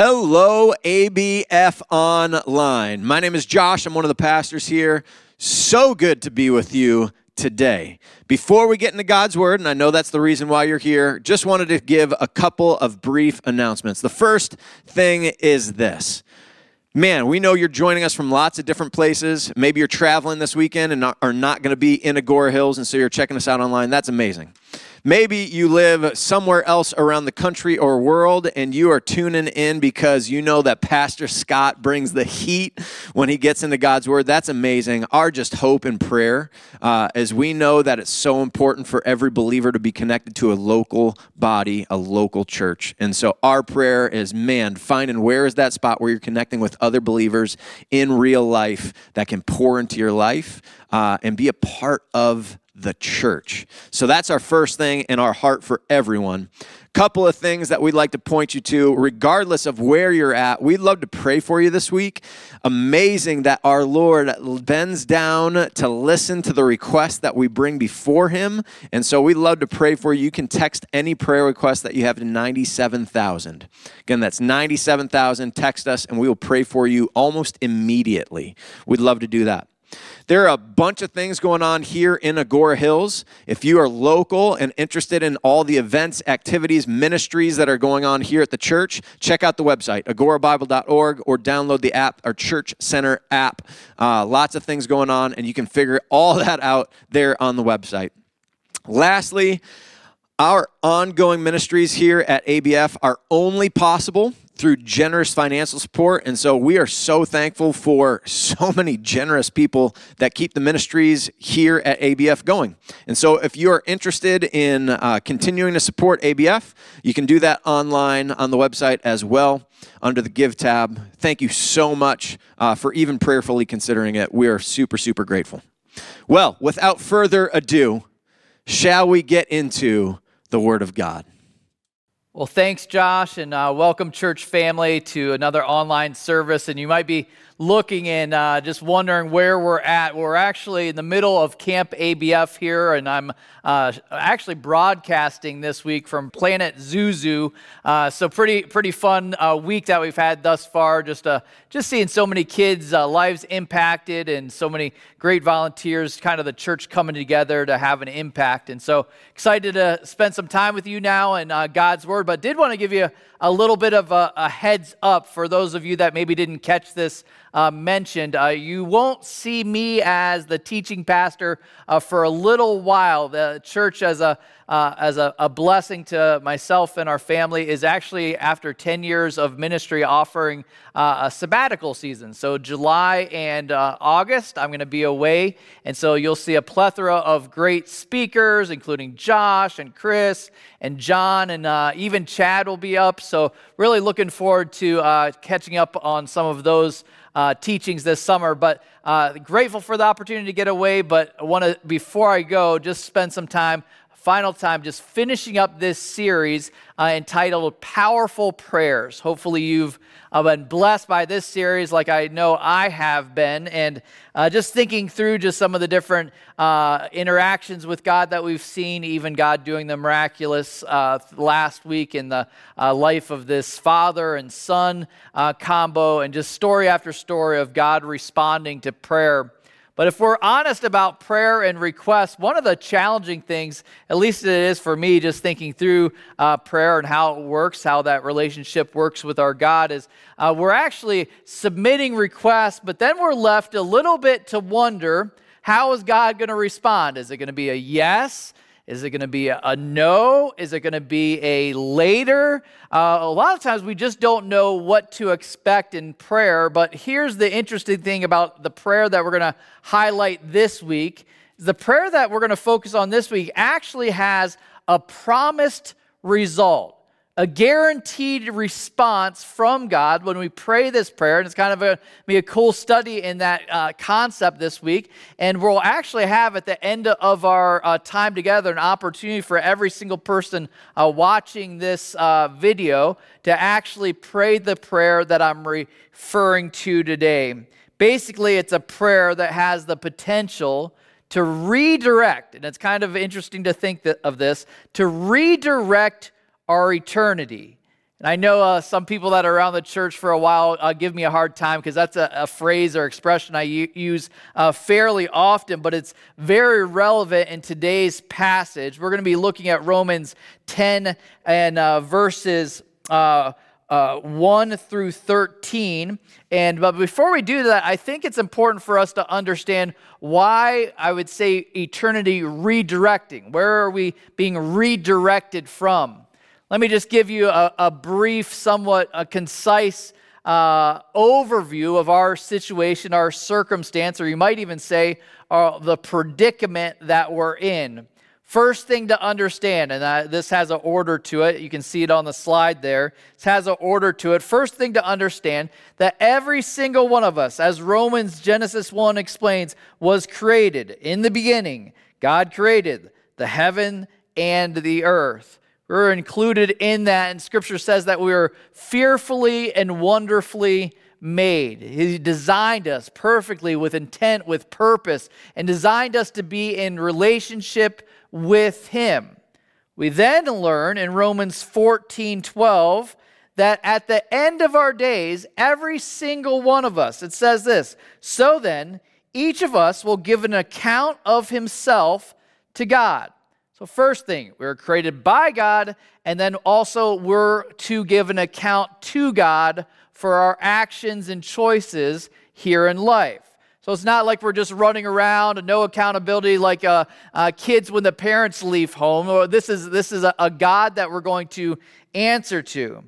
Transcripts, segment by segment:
Hello, ABF Online. My name is Josh. I'm one of the pastors here. So good to be with you today. Before we get into God's Word, and I know that's the reason why you're here, just wanted to give a couple of brief announcements. The first thing is this. Man, we know you're joining us from lots of different places. Maybe you're traveling this weekend and are not going to be in Agoura Hills, and so you're checking us out online. That's amazing. Maybe you live somewhere else around the country or world and you are tuning in because you know that Pastor Scott brings the heat when he gets into God's Word. That's amazing. Our just hope and prayer, uh, as we know that it's so important for every believer to be connected to a local body, a local church. And so our prayer is, man, finding where is that spot where you're connecting with other believers in real life that can pour into your life uh, and be a part of the church. So that's our first thing in our heart for everyone. Couple of things that we'd like to point you to, regardless of where you're at. We'd love to pray for you this week. Amazing that our Lord bends down to listen to the request that we bring before Him. And so we'd love to pray for you. You can text any prayer request that you have to 97,000. Again, that's 97,000. Text us and we will pray for you almost immediately. We'd love to do that. There are a bunch of things going on here in Agoura Hills. If you are local and interested in all the events, activities, ministries that are going on here at the church, check out the website, agourabible.org, or download the app, our Church Center app. Uh, lots of things going on, and you can figure all that out there on the website. Lastly, our ongoing ministries here at ABF are only possible through generous financial support. And so we are so thankful for so many generous people that keep the ministries here at ABF going. And so if you are interested in uh, continuing to support ABF, you can do that online on the website as well under the Give tab. Thank you so much uh, for even prayerfully considering it. We are super, super grateful. Well, without further ado, shall we get into the Word of God? Well, thanks, Josh, and uh, welcome, church family, to another online service. And you might be looking and uh, just wondering where we're at. We're actually in the middle of Camp ABF here, and I'm uh, actually broadcasting this week from Planet Zuzu. Uh, so pretty pretty fun uh, week that we've had thus far. Just uh, just seeing so many kids' lives impacted, and so many great volunteers. Kind of the church coming together to have an impact, and so excited to spend some time with you now and God's Word. But did want to give you a little bit of a, a, heads up for those of you that maybe didn't catch this uh, mentioned. Uh, you won't see me as the teaching pastor uh, for a little while. The church, as a uh, as a, a, blessing to myself and our family, is actually after 10 years of ministry offering uh, a sabbatical season. So, July and uh, August, I'm going to be away. And so, you'll see a plethora of great speakers, including Josh and Chris and John, and even Chad will be up. So, really looking forward to uh, catching up on some of those. Uh, teachings this summer, but uh, grateful for the opportunity to get away. But I want to, before I go, just spend some time final time, just finishing up this series uh, entitled Powerful Prayers. Hopefully, you've uh, been blessed by this series, like I know I have been, and uh, just thinking through just some of the different uh, interactions with God that we've seen, even God doing the miraculous uh, last week in the uh, life of this father and son combo, and just story after story of God responding to prayer. But if we're honest about prayer and requests, one of the challenging things, at least it is for me, just thinking through uh, prayer and how it works, how that relationship works with our God, is uh, we're actually submitting requests, but then we're left a little bit to wonder how is God going to respond? Is it going to be a yes? Is it going to be a, no? Is it going to be a later? Uh, a lot of times we just don't know what to expect in prayer. But here's the interesting thing about the prayer that we're going to highlight this week. The prayer that we're going to focus on this week actually has a promised result a guaranteed response from God when we pray this prayer. And it's kind of a, be a cool study in that uh, concept this week. And we'll actually have at the end of our uh, time together an opportunity for every single person uh, watching this uh, video to actually pray the prayer that I'm referring to today. Basically, it's a prayer that has the potential to redirect, and it's kind of interesting to think of this, to redirect our eternity. And I know uh, some people that are around the church for a while uh, give me a hard time because that's a, a, phrase or expression I u- use uh, fairly often, but it's very relevant in today's passage. We're going to be looking at Romans 10 and uh, verses. Uh, uh, 1 through 13. And but before we do that, I think it's important for us to understand why I would say eternity redirecting. Where are we being redirected from? Let me just give you a, a brief, somewhat a concise uh, overview of our situation, our circumstance, or you might even say uh, the predicament that we're in. First thing to understand, and this has an order to it, you can see it on the slide there. This has an order to it. First thing to understand that every single one of us, as Romans Genesis 1 explains, was created in the beginning. God created the heaven and the earth. We're included in that, and Scripture says that we are fearfully and wonderfully made. He designed us perfectly with intent, with purpose, and designed us to be in relationship with Him. We then learn in Romans 14 12 that at the end of our days, every single one of us, it says this So then, each of us will give an account of himself to God. So, first thing, we are created by God, and then also we're to give an account to God for our actions and choices here in life. So it's not like we're just running around and no accountability like uh, uh, kids when the parents leave home. This is, this is a, a, God that we're going to answer to.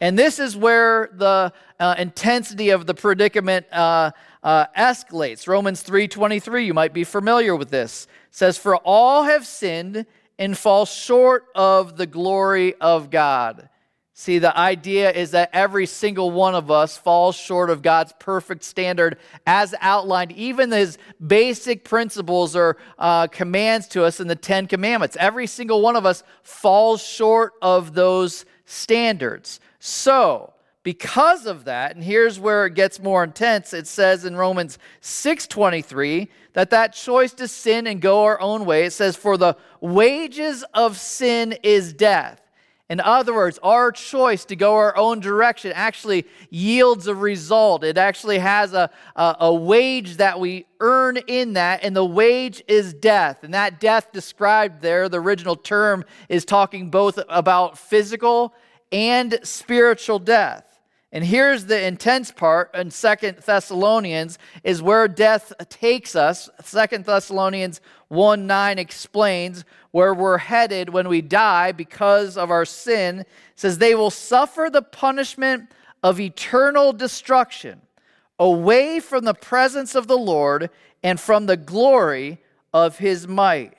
And this is where the uh, intensity of the predicament uh, escalates. Romans 3.23, you might be familiar with this says, For all have sinned and fall short of the glory of God. See, the idea is that every single one of us falls short of God's perfect standard as outlined, even his basic principles or uh, commands to us in the Ten Commandments. Every single one of us falls short of those standards. So, because of that and here's where it gets more intense it says in romans 6.23 that that choice to sin and go our own way it says for the wages of sin is death. In other words our choice to go our own direction actually yields a result. It actually has a, a, a wage that we earn in that and the wage is death. And that death described there the original term is talking both about physical and spiritual death and here's the intense part in Second Thessalonians is where death takes us. Second Thessalonians 1 9 explains where we're headed when we die because of our sin. It says, They will suffer the punishment of eternal destruction away from the presence of the Lord and from the glory of his might.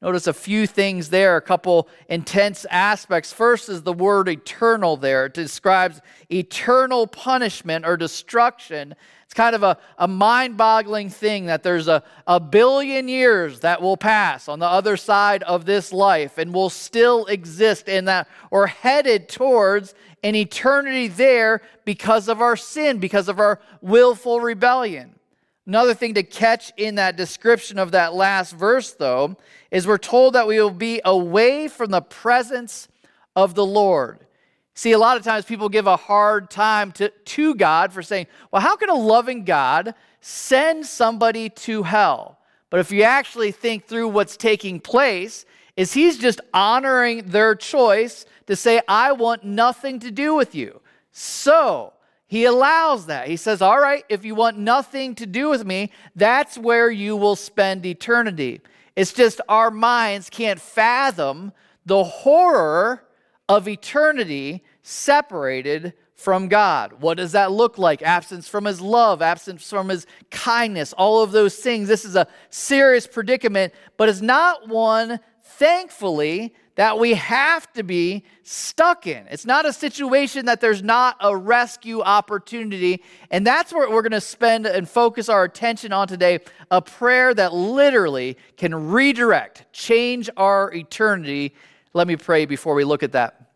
Notice a few things there, a couple intense aspects. First is the word eternal there. It describes eternal punishment or destruction. It's kind of a, a mind boggling thing that there's a, a billion years that will pass on the other side of this life and will still exist in that or headed towards an eternity there because of our sin, because of our willful rebellion. Another thing to catch in that description of that last verse, though, is we're told that we will be away from the presence of the Lord. See, a lot of times people give a hard time to, to God for saying, well, how can a loving God send somebody to hell? But if you actually think through what's taking place, is he's just honoring their choice to say, I want nothing to do with you. So, he allows that. He says, All right, if you want nothing to do with me, that's where you will spend eternity. It's just our minds can't fathom the horror of eternity separated from God. What does that look like? Absence from His love, absence from His kindness, all of those things. This is a serious predicament, but it's not one, thankfully, that we have to be stuck in. It's not a situation that there's not a rescue opportunity. And that's what we're going to spend and focus our attention on today a prayer that literally can redirect, change our eternity. Let me pray before we look at that.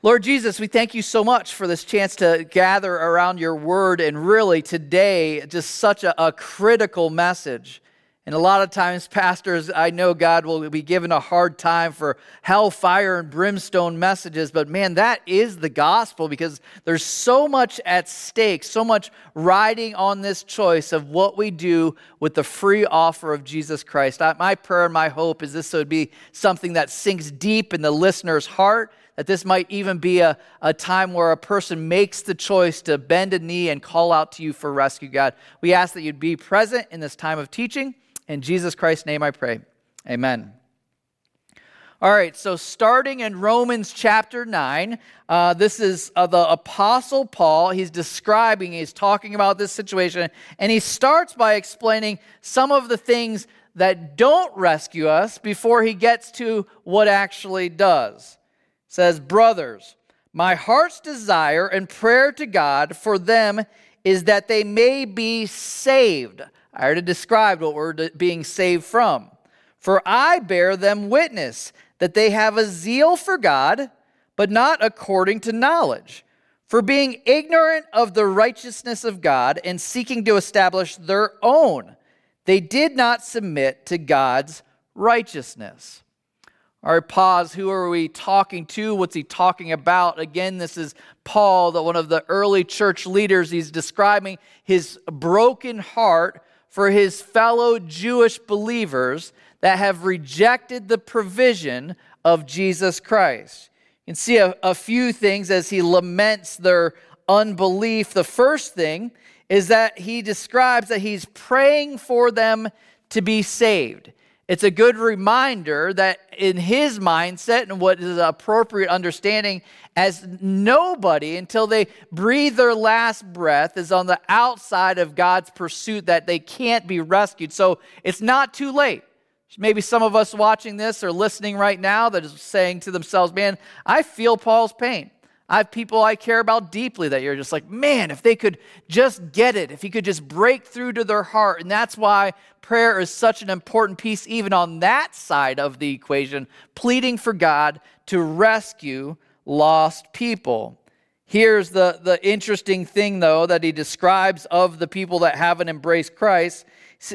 Lord Jesus, we thank you so much for this chance to gather around your word and really today, just such a, a critical message. And a lot of times, pastors, I know God will be given a hard time for hellfire and brimstone messages, but man, that is the gospel because there's so much at stake, so much riding on this choice of what we do with the free offer of Jesus Christ. my prayer and my hope is this would be something that sinks deep in the listener's heart that this might even be a, a time where a person makes the choice to bend a knee and call out to you for rescue, God. We ask that you'd be present in this time of teaching. In Jesus Christ's name I pray. Amen. All right, so starting in Romans chapter 9, uh, this is uh, the Apostle Paul. He's describing, he's talking about this situation, and he starts by explaining some of the things that don't rescue us before he gets to what actually does says, Brothers, my heart's desire and prayer to God for them is that they may be saved. I already described what we're being saved from. For I bear them witness that they have a zeal for God, but not according to knowledge. For being ignorant of the righteousness of God and seeking to establish their own, they did not submit to God's righteousness. All right, pause. Who are we talking to? What's he talking about? Again, this is Paul, the, one of the early church leaders. He's describing his broken heart for his fellow Jewish believers that have rejected the provision of Jesus Christ. You can see a, a few things as he laments their unbelief. The first thing is that he describes that he's praying for them to be saved. It's a good reminder that in his mindset and what is appropriate understanding, as nobody until they breathe their last breath is on the outside of God's pursuit that they can't be rescued. So it's not too late. Maybe some of us watching this or listening right now that is saying to themselves, man, I feel Paul's pain. I have people I care about deeply that you're just like, man, if they could just get it, if he could just break through to their heart. And that's why prayer is such an important piece, even on that side of the equation, pleading for God to rescue lost people. Here's the, the interesting thing, though, that he describes of the people that haven't embraced Christ.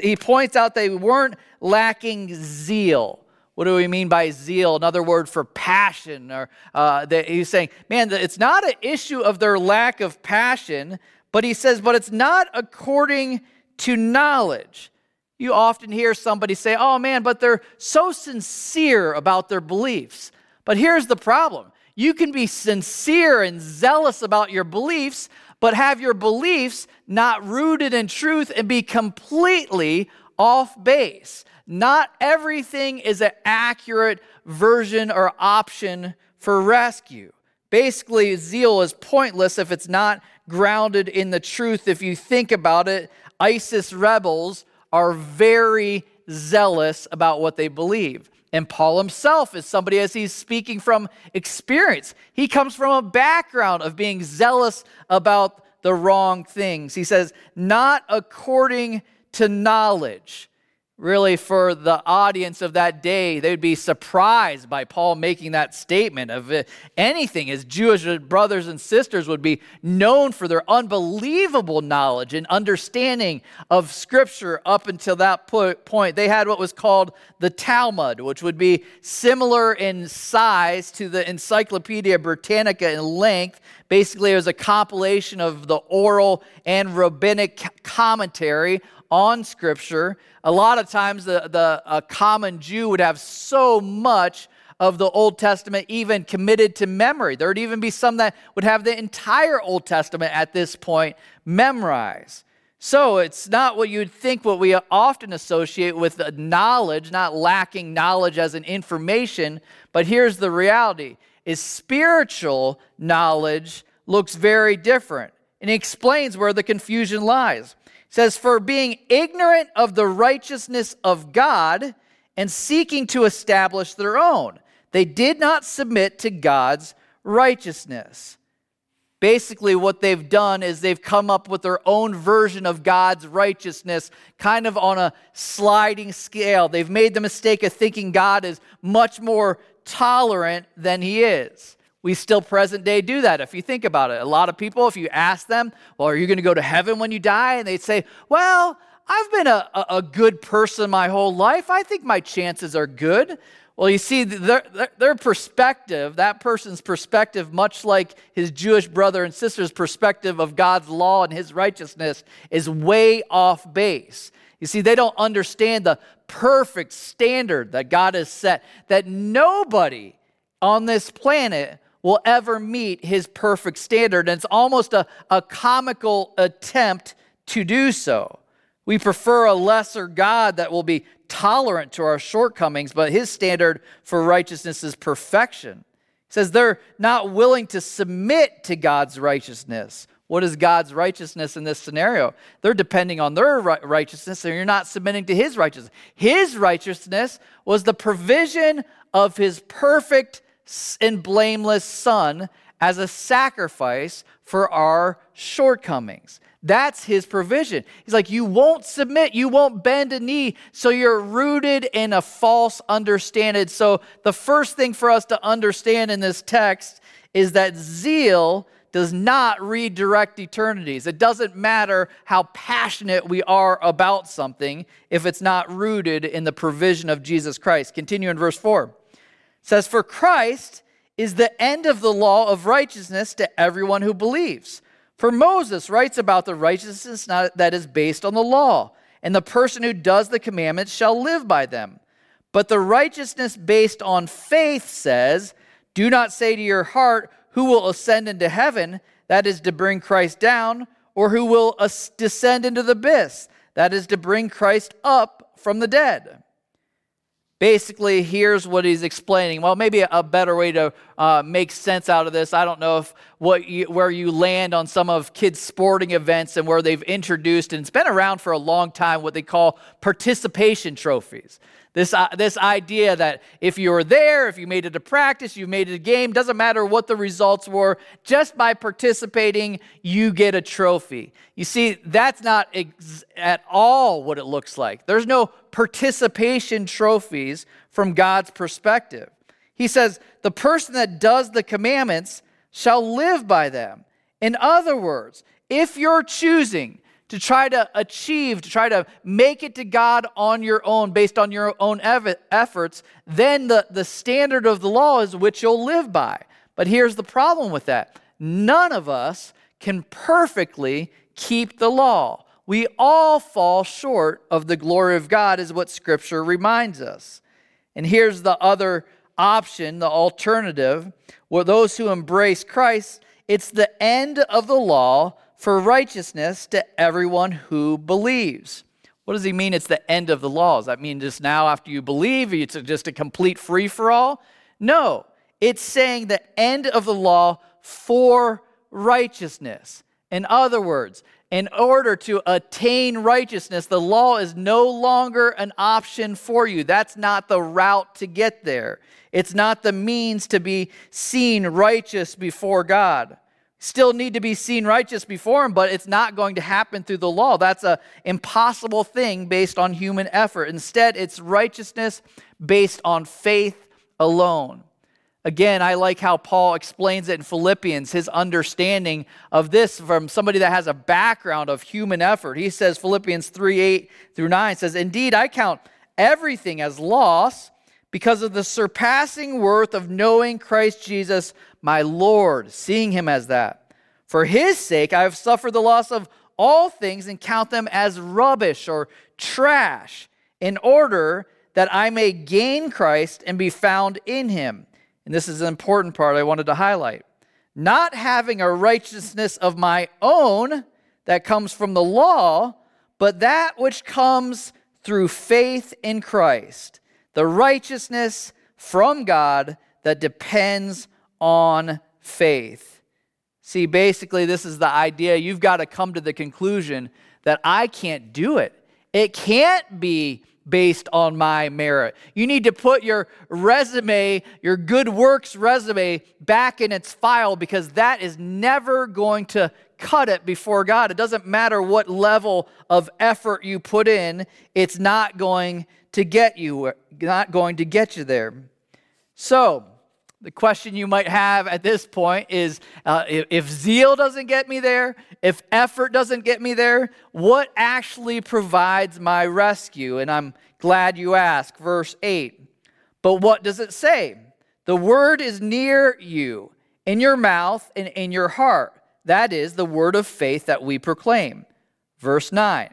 He points out they weren't lacking zeal. What do we mean by zeal? Another word for passion. Or uh, that he's saying, man, it's not an issue of their lack of passion, but he says, but it's not according to knowledge. You often hear somebody say, oh man, but they're so sincere about their beliefs. But here's the problem you can be sincere and zealous about your beliefs, but have your beliefs not rooted in truth and be completely off base. Not everything is an accurate version or option for rescue. Basically, zeal is pointless if it's not grounded in the truth. If you think about it, ISIS rebels are very zealous about what they believe. And Paul himself is somebody, as he's speaking from experience, he comes from a background of being zealous about the wrong things. He says, not according to knowledge really for the audience of that day they would be surprised by paul making that statement of uh, anything his jewish brothers and sisters would be known for their unbelievable knowledge and understanding of scripture up until that point. They had what was called the talmud which would be similar in size to the encyclopedia britannica in length. Basically it was a compilation of the oral and rabbinic commentary on Scripture. A lot of times, the, the a common Jew would have so much of the Old Testament even committed to memory. There would even be some that would have the entire Old Testament at this point memorized. So it's not what you'd think, what we often associate with knowledge, not lacking knowledge as an information, but here's the reality is spiritual knowledge looks very different. And he explains where the confusion lies says, For being ignorant of the righteousness of God and seeking to establish their own, they did not submit to God's righteousness. Basically, what they've done is they've come up with their own version of God's righteousness, kind of on a sliding scale. They've made the mistake of thinking God is much more tolerant than He is. We still present day do that if you think about it. A lot of people, if you ask them, well, are you going to go to heaven when you die? And they'd say, well, I've been a, a, a good person my whole life. I think my chances are good. Well, you see, their, their perspective, that person's perspective, much like his Jewish brother and sister's perspective of God's law and his righteousness, is way off base. You see, they don't understand the perfect standard that God has set, that nobody on this planet will ever meet his perfect standard. And it's almost a, a comical attempt to do so. We prefer a lesser God that will be tolerant to our shortcomings, but his standard for righteousness is perfection. He says they're not willing to submit to God's righteousness. What is God's righteousness in this scenario? They're depending on their righteousness, and you're not submitting to His righteousness. His righteousness was the provision of His perfect and blameless Son as a sacrifice for our shortcomings. That's his provision. He's like, You won't submit, you won't bend a knee, so you're rooted in a false understanding. So, the first thing for us to understand in this text is that zeal does not redirect eternities. It doesn't matter how passionate we are about something if it's not rooted in the provision of Jesus Christ. Continue in verse 4. Says, For Christ is the end of the law of righteousness to everyone who believes. For Moses writes about the righteousness that is based on the law, and the person who does the commandments shall live by them. But the righteousness based on faith says, Do not say to your heart, Who will ascend into heaven? That is to bring Christ down, or who will descend into the abyss? That is to bring Christ up from the dead basically here's what he's explaining. Well maybe a better way to uh, make sense out of this i don't know if what you, where you land on some of kids sporting events and where they've introduced and it's been around for a long time what they call participation trophies this, uh, this idea that if you were there, if you made it a practice, you made it a game, doesn't matter what the results were, just by participating, you get a trophy. You see, that's not ex- at all what it looks like. There's no participation trophies from God's perspective. He says, the person that does the commandments shall live by them. In other words, if you're choosing to try to achieve, to try to make it to God on your own based on your own efforts, then the, the standard of the law is which you'll live by. But here's the problem with that none of us can perfectly keep the law. We all fall short of the glory of God, is what Scripture reminds us. And here's the other option, the alternative, where those who embrace Christ, it's the end of the law for righteousness to everyone who believes. What does he mean it's the end of the law? Does that mean just now after you believe, it's just a complete free for all? No, it's saying the end of the law for righteousness. In other words, in order to attain righteousness, the law is no longer an option for you. That's not the route to get there. It's not the means to be seen righteous before God still need to be seen righteous before him, but it's not going to happen through the law. That's an impossible thing based on human effort. Instead, it's righteousness based on faith alone. Again, I like how Paul explains it in Philippians, his understanding of this from somebody that has a background of human effort. He says, Philippians 3 8 through 9 says, Indeed, I count everything as loss because of the surpassing worth of knowing Christ Jesus, my Lord, seeing him as that. For his sake, I have suffered the loss of all things and count them as rubbish or trash, in order that I may gain Christ and be found in him. And this is an important part I wanted to highlight. Not having a righteousness of my own that comes from the law, but that which comes through faith in Christ the righteousness from God that depends on faith. See, basically, this is the idea. You've got to come to the conclusion that I can't do it. It can't be based on my merit. You need to put your resume, your good works resume, back in its file because that is never going to cut it before God. It doesn't matter what level of effort you put in, it's not going to get you, not going to get you there. So, The question you might have at this point is uh, if, if zeal doesn't get me there, if effort doesn't get me there, what actually provides my rescue? And I'm glad you asked. Verse 8. But what does it say? The word is near you, in your mouth and in your heart. That is the word of faith that we proclaim. Verse 9.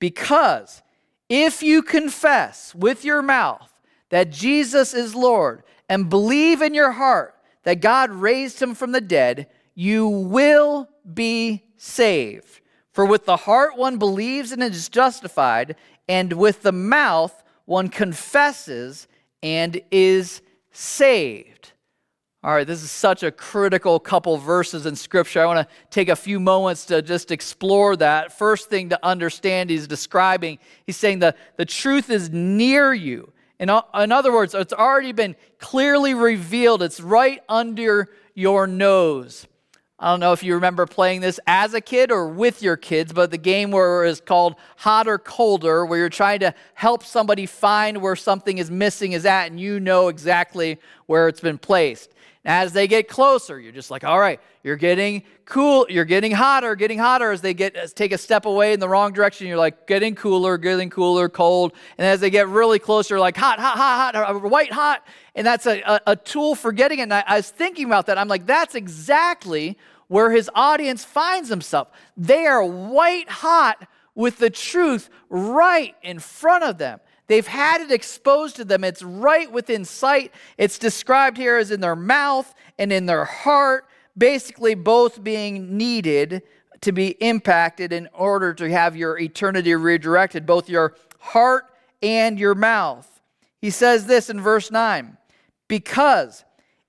Because if you confess with your mouth that Jesus is Lord, and believe in your heart that God raised him from the dead, you will be saved. For with the heart one believes and is justified, and with the mouth one confesses and is saved. All right, this is such a critical couple verses in Scripture. I want to take a few moments to just explore that. First thing to understand, he's describing, he's saying that the truth is near you. In, in other words, it's already been clearly revealed, it's right under your nose. I don't know if you remember playing this as a kid or with your kids, but the game where is called Hot or Colder, where you're trying to help somebody find where something is missing is at, and you know exactly where it's been placed. As they get closer, you're just like, all right, you're getting cool, you're getting hotter, getting hotter. As they get take a step away in the wrong direction, you're like getting cooler, getting cooler, cold. And as they get really closer, like hot, hot, hot, hot, white hot. And that's a, a, a tool for getting it. And I, I was thinking about that. I'm like, that's exactly where his audience finds himself. They are white hot with the truth right in front of them. They've had it exposed to them. It's right within sight. It's described here as in their mouth and in their heart, basically, both being needed to be impacted in order to have your eternity redirected, both your heart and your mouth. He says this in verse 9 because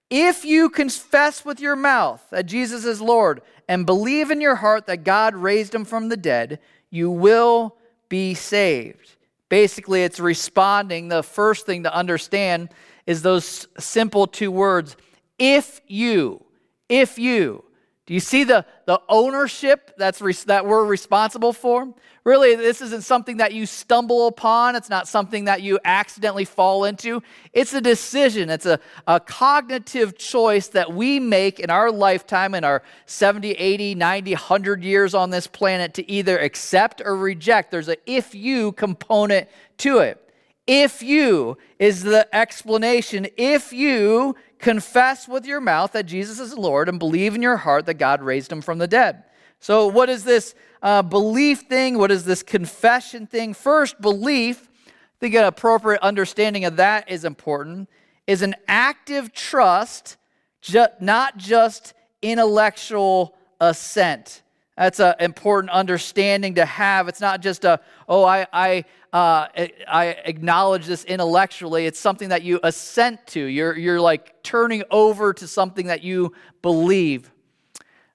if you confess with your mouth that Jesus is Lord and believe in your heart that God raised him from the dead, you will be saved. Basically, it's responding. The first thing to understand is those simple two words if you, if you. Do you see the, the ownership that's re- that we're responsible for? Really, this isn't something that you stumble upon. It's not something that you accidentally fall into. It's a decision, it's a, a cognitive choice that we make in our lifetime, in our 70, 80, 90, 100 years on this planet to either accept or reject. There's a if you component to it. If you is the explanation. If you confess with your mouth that Jesus is Lord and believe in your heart that God raised him from the dead. So, what is this uh, belief thing? What is this confession thing? First, belief, I think an appropriate understanding of that is important, is an active trust, ju- not just intellectual assent. That's an important understanding to have. It's not just a, oh, I, I, uh, I acknowledge this intellectually. It's something that you assent to. You're, you're like turning over to something that you believe.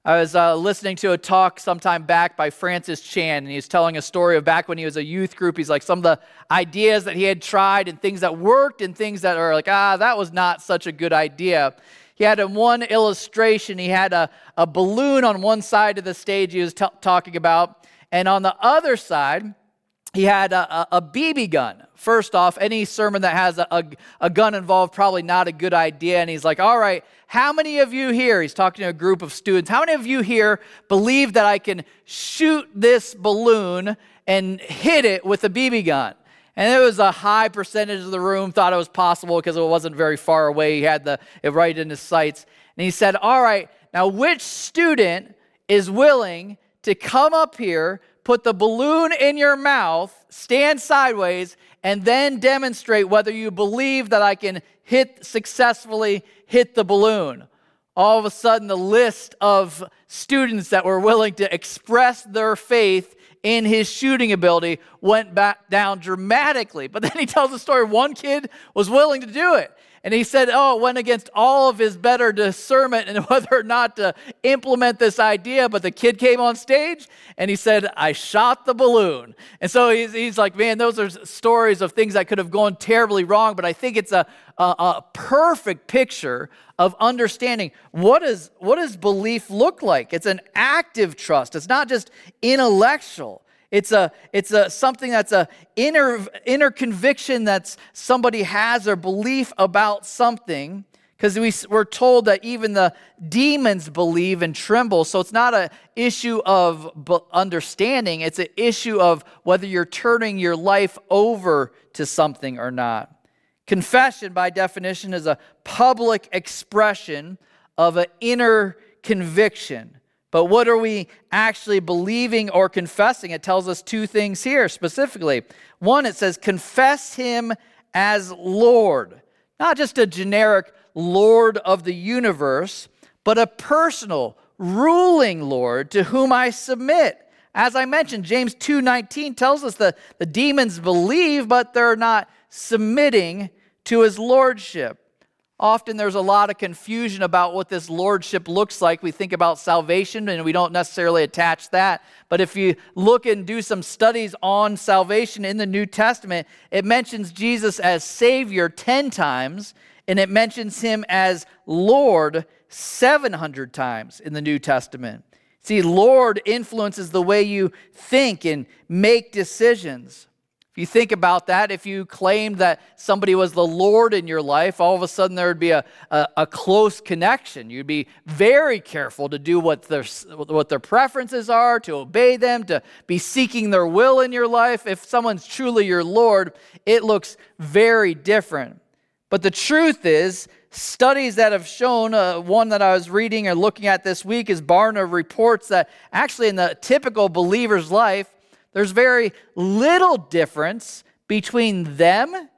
I was uh, listening to a talk sometime back by Francis Chan, and he was telling a story of back when he was a youth group. He's like some of the ideas that he had tried and things that worked and things that are like, ah, that was not such a good idea. He had in one illustration, he had a, a balloon on one side of the stage he was t- talking about, and on the other side, he had a, a, a, BB gun. First off, any sermon that has a, a, a, gun involved, probably not a good idea. And he's like, All right, how many of you here, he's talking to a group of students, how many of you here believe that I can shoot this balloon and hit it with a BB gun? And it was a high percentage of the room thought it was possible because it wasn't very far away. He had the, it right in his sights. And he said, All right, now which student is willing to come up here? put the balloon in your mouth, stand sideways, and then demonstrate whether you believe that I can hit successfully hit the balloon. All of a sudden, the list of students that were willing to express their faith in his shooting ability went back down dramatically. But then he tells the story one kid was willing to do it. And he said, oh, it went against all of his better discernment and whether or not to implement this idea. But the kid came on stage and he said, I shot the balloon. And so he's, he's like, man, those are stories of things that could have gone terribly wrong. But I think it's a, a, a perfect picture of understanding what, is, what does belief look like? It's an active trust, it's not just intellectual. It's a it's a something that's a inner inner conviction that somebody has or belief about something because we, we're told that even the demons believe and tremble. So it's not an issue of understanding, it's an issue of whether you're turning your life over to something or not. Confession, by definition, is a public expression of an inner conviction. But what are we actually believing or confessing? It tells us two things here specifically. One, it says, confess him as Lord, not just a generic Lord of the universe, but a personal, ruling Lord to whom I submit. As I mentioned, James 2:19 tells us that the demons believe, but they're not submitting to his lordship. Often there's a lot of confusion about what this lordship looks like. We think about salvation and we don't necessarily attach that. But if you look and do some studies on salvation in the New Testament, it mentions Jesus as Savior 10 times and it mentions him as Lord 700 times in the New Testament. See, Lord influences the way you think and make decisions. If you think about that, if you claimed that somebody was the Lord in your life, all of a sudden there would be a, a, a, close connection. You'd be very careful to do what their, what their preferences are, to obey them, to be seeking their will in your life. If someone's truly your Lord, it looks very different. But the truth is, studies that have shown, uh, one that I was reading and looking at this week is Barna reports that actually in the typical believer's life, there's very little difference between them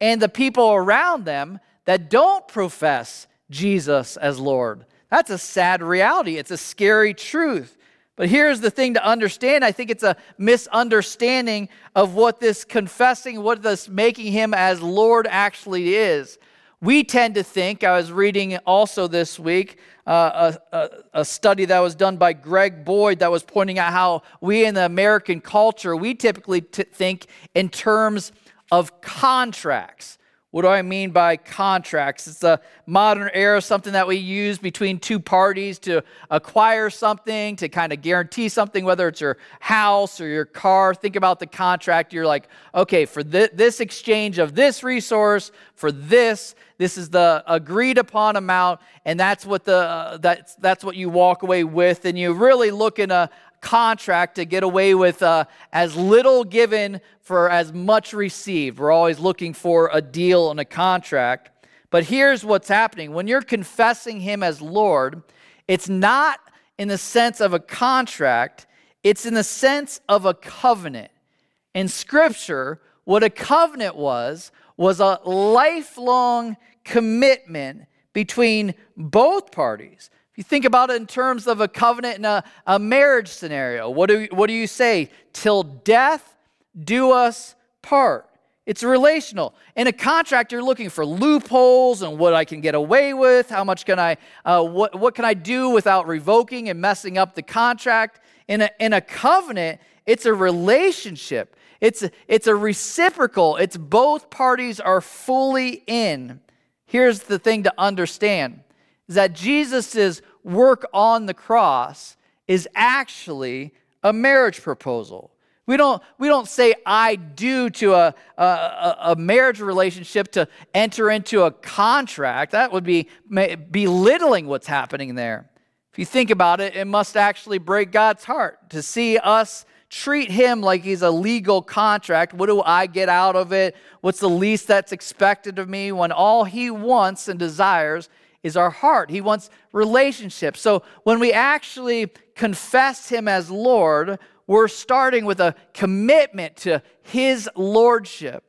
and the people around them that don't profess Jesus as Lord. That's a sad reality. It's a scary truth. But here's the thing to understand I think it's a misunderstanding of what this confessing, what this making him as Lord actually is. We tend to think, I was reading also this week, a, a, a, study that was done by Greg Boyd that was pointing out how we in the American culture, we typically t- think in terms of contracts. What do I mean by contracts? It's a modern era, something that we use between two parties to acquire something, to kind of guarantee something, whether it's your house or your car. Think about the contract. You're like, okay, for th- this exchange of this resource, for this, this is the agreed upon amount, and that's what the uh, that's that's what you walk away with, and you really look in a, contract to get away with uh, as little given for as much received. We're always looking for a deal and a contract. But here's what's happening when you're confessing Him as Lord, it's not in the sense of a contract, it's in the sense of a covenant. In Scripture, what a covenant was, was a lifelong commitment between both parties you think about it in terms of a covenant and a, a marriage scenario. What do, what do you say? Till death do us part. It's relational. In a contract, you're looking for loopholes and what I can get away with. How much can I, uh, what, what can I do without revoking and messing up the contract? In a, in a covenant, it's a relationship. It's a, it's a reciprocal. It's both parties are fully in. Here's the thing to understand is that Jesus' work on the cross is actually a marriage proposal. We don't, we don't say I do to a, a, a, marriage relationship to enter into a contract. That would be belittling what's happening there. If you think about it, it must actually break God's heart to see us treat him like he's a legal contract. What do I get out of it? What's the least that's expected of me when all he wants and desires is our heart. He wants relationship. So when we actually confess Him as Lord, we're starting with a commitment to His Lordship.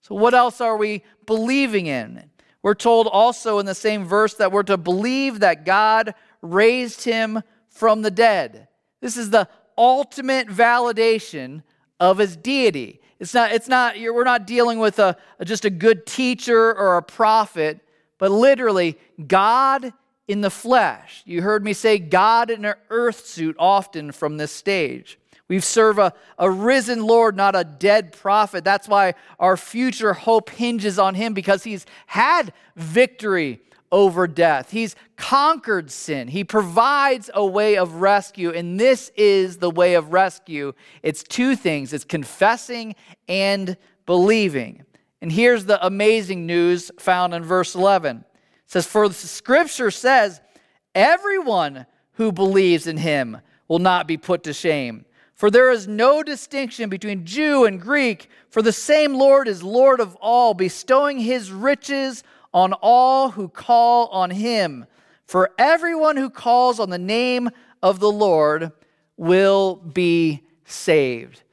So, what else are we believing in? We're told also in the same verse that we're to believe that God raised Him from the dead. This is the ultimate validation of His deity. It's not, it's not, we're not dealing with a, just a good teacher or a prophet but literally, God in the flesh. You heard me say God in an earth suit often from this stage. We serve a, a risen Lord, not a dead prophet. That's why our future hope hinges on him because he's had victory over death. He's conquered sin. He provides a way of rescue, and this is the way of rescue. It's two things it's confessing and believing. And here's the amazing news found in verse 11. It says, For the scripture says, everyone who believes in him will not be put to shame. For there is no distinction between Jew and Greek, for the same Lord is Lord of all, bestowing his riches on all who call on him. For everyone who calls on the name of the Lord will be saved.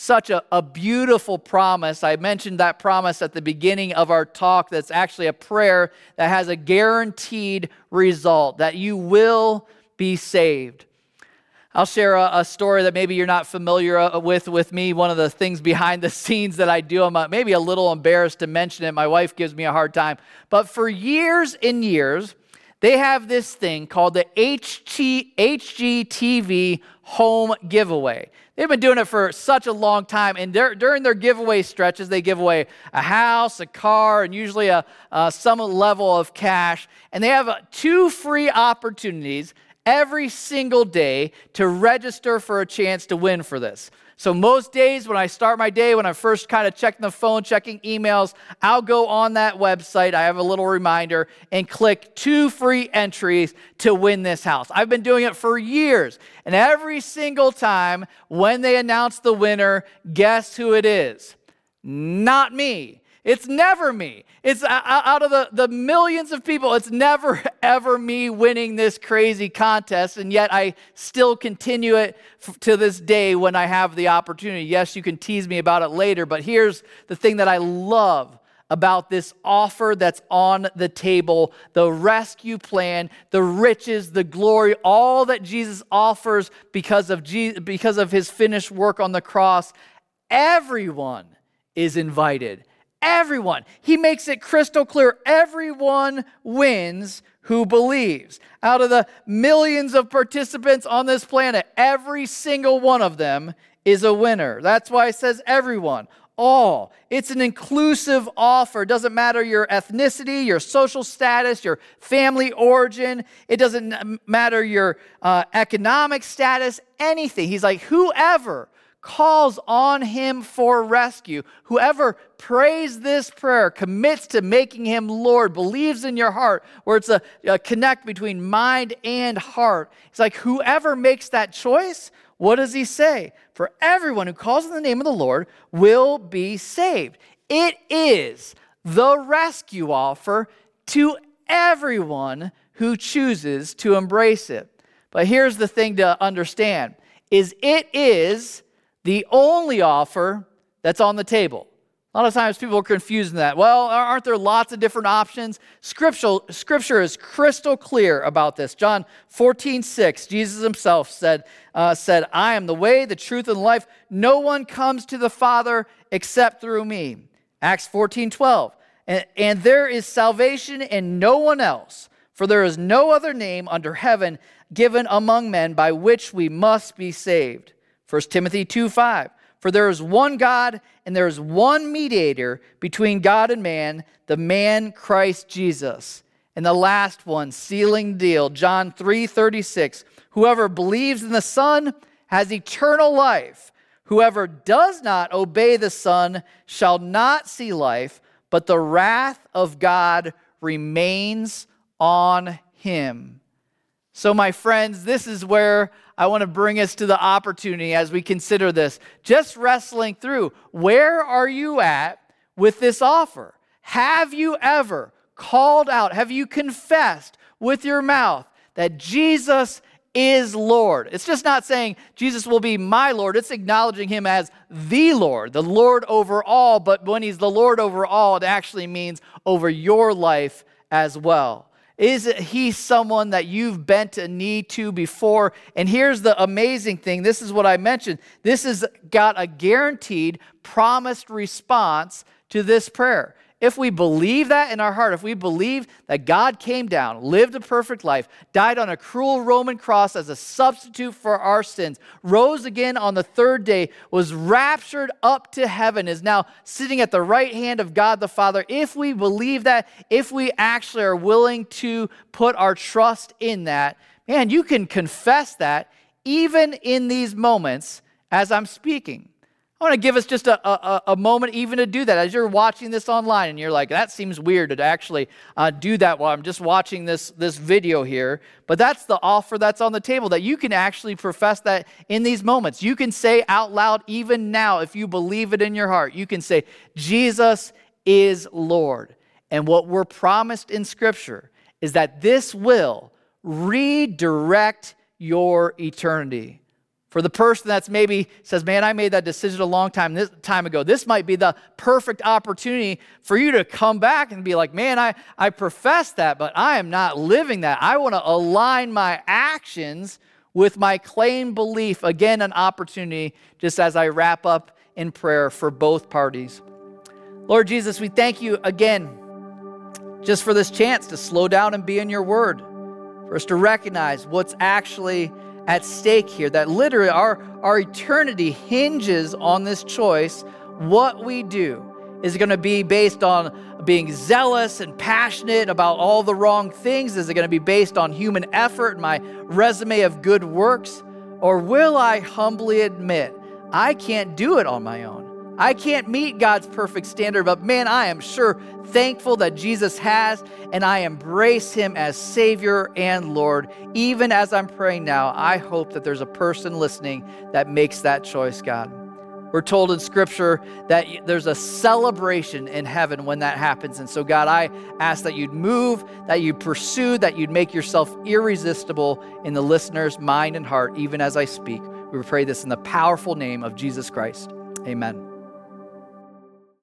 Such a, a beautiful promise. I mentioned that promise at the beginning of our talk. That's actually a prayer that has a guaranteed result that you will be saved. I'll share a, a, story that maybe you're not familiar uh, with with me. One of the things behind the scenes that I do, I'm uh, maybe a little embarrassed to mention it. My wife gives me a hard time. But for years and years, they have this thing called the HG, HGTV home giveaway. They've been doing it for such a long time, and during their giveaway stretches, they give away a house, a car, and usually a, uh, some level of cash. And they have uh, two free opportunities every single day to register for a chance to win for this. So, most days when I start my day, when I'm first kind of checking the phone, checking emails, I'll go on that website. I have a little reminder and click two free entries to win this house. I've been doing it for years. And every single time when they announce the winner, guess who it is? Not me. It's never me. It's out of the, the millions of people, it's never ever me winning this crazy contest. And yet I still continue it to this day when I have the opportunity. Yes, you can tease me about it later, but here's the thing that I love about this offer that's on the table the rescue plan, the riches, the glory, all that Jesus offers because of, Jesus, because of his finished work on the cross. Everyone is invited. Everyone. He makes it crystal clear. Everyone wins who believes. Out of the millions of participants on this planet, every single one of them is a winner. That's why it says everyone, all. It's an inclusive offer. It doesn't matter your ethnicity, your social status, your family origin. It doesn't matter your uh, economic status, anything. He's like, whoever calls on him for rescue. Whoever prays this prayer, commits to making him Lord, believes in your heart, where it's a, a connect between mind and heart. It's like whoever makes that choice, what does he say? For everyone who calls on the name of the Lord will be saved. It is the rescue offer to everyone who chooses to embrace it. But here's the thing to understand is it is the only offer that's on the table. A lot of times people are confusing that. Well, aren't there lots of different options? Scripture, scripture is crystal clear about this. John 14, 6, Jesus himself said, uh, said, I am the way, the truth, and life. No one comes to the Father except through me. Acts 14, 12. And, and there is salvation in no one else, for there is no other name under heaven given among men by which we must be saved. 1 Timothy 2 5. For there is one God and there is one mediator between God and man, the man Christ Jesus. And the last one, sealing deal, John 3 36. Whoever believes in the Son has eternal life. Whoever does not obey the Son shall not see life, but the wrath of God remains on him. So, my friends, this is where I want to bring us to the opportunity as we consider this. Just wrestling through where are you at with this offer? Have you ever called out, have you confessed with your mouth that Jesus is Lord? It's just not saying Jesus will be my Lord, it's acknowledging him as the Lord, the Lord over all. But when he's the Lord over all, it actually means over your life as well. Is he someone that you've bent a knee to before? And here's the amazing thing this is what I mentioned. This has got a guaranteed, promised response to this prayer. If we believe that in our heart, if we believe that God came down, lived a perfect life, died on a cruel Roman cross as a substitute for our sins, rose again on the third day, was raptured up to heaven, is now sitting at the right hand of God the Father, if we believe that, if we actually are willing to put our trust in that, man, you can confess that even in these moments as I'm speaking. I want to give us just a, a, a, moment even to do that. As you're watching this online and you're like, that seems weird to actually uh, do that while I'm just watching this, this video here. But that's the offer that's on the table that you can actually profess that in these moments. You can say out loud, even now, if you believe it in your heart, you can say, Jesus is Lord. And what we're promised in Scripture is that this will redirect your eternity. For the person that's maybe says, Man, I made that decision a long time, this, time ago, this might be the perfect opportunity for you to come back and be like, Man, I, I profess that, but I am not living that. I want to align my actions with my claim belief. Again, an opportunity just as I wrap up in prayer for both parties. Lord Jesus, we thank you again just for this chance to slow down and be in your word, for us to recognize what's actually at stake here, that literally our, our eternity hinges on this choice. What we do is going to be based on being zealous and passionate about all the wrong things? Is it going to be based on human effort my resume of good works? Or will I humbly admit I can't do it on my own? I can't meet God's perfect standard, but man, I am sure thankful that Jesus has, and I embrace him as Savior and Lord. Even as I'm praying now, I hope that there's a person listening that makes that choice, God. We're told in Scripture that there's a celebration in heaven when that happens. And so, God, I ask that you'd move, that you'd pursue, that you'd make yourself irresistible in the listener's mind and heart, even as I speak. We pray this in the powerful name of Jesus Christ. Amen.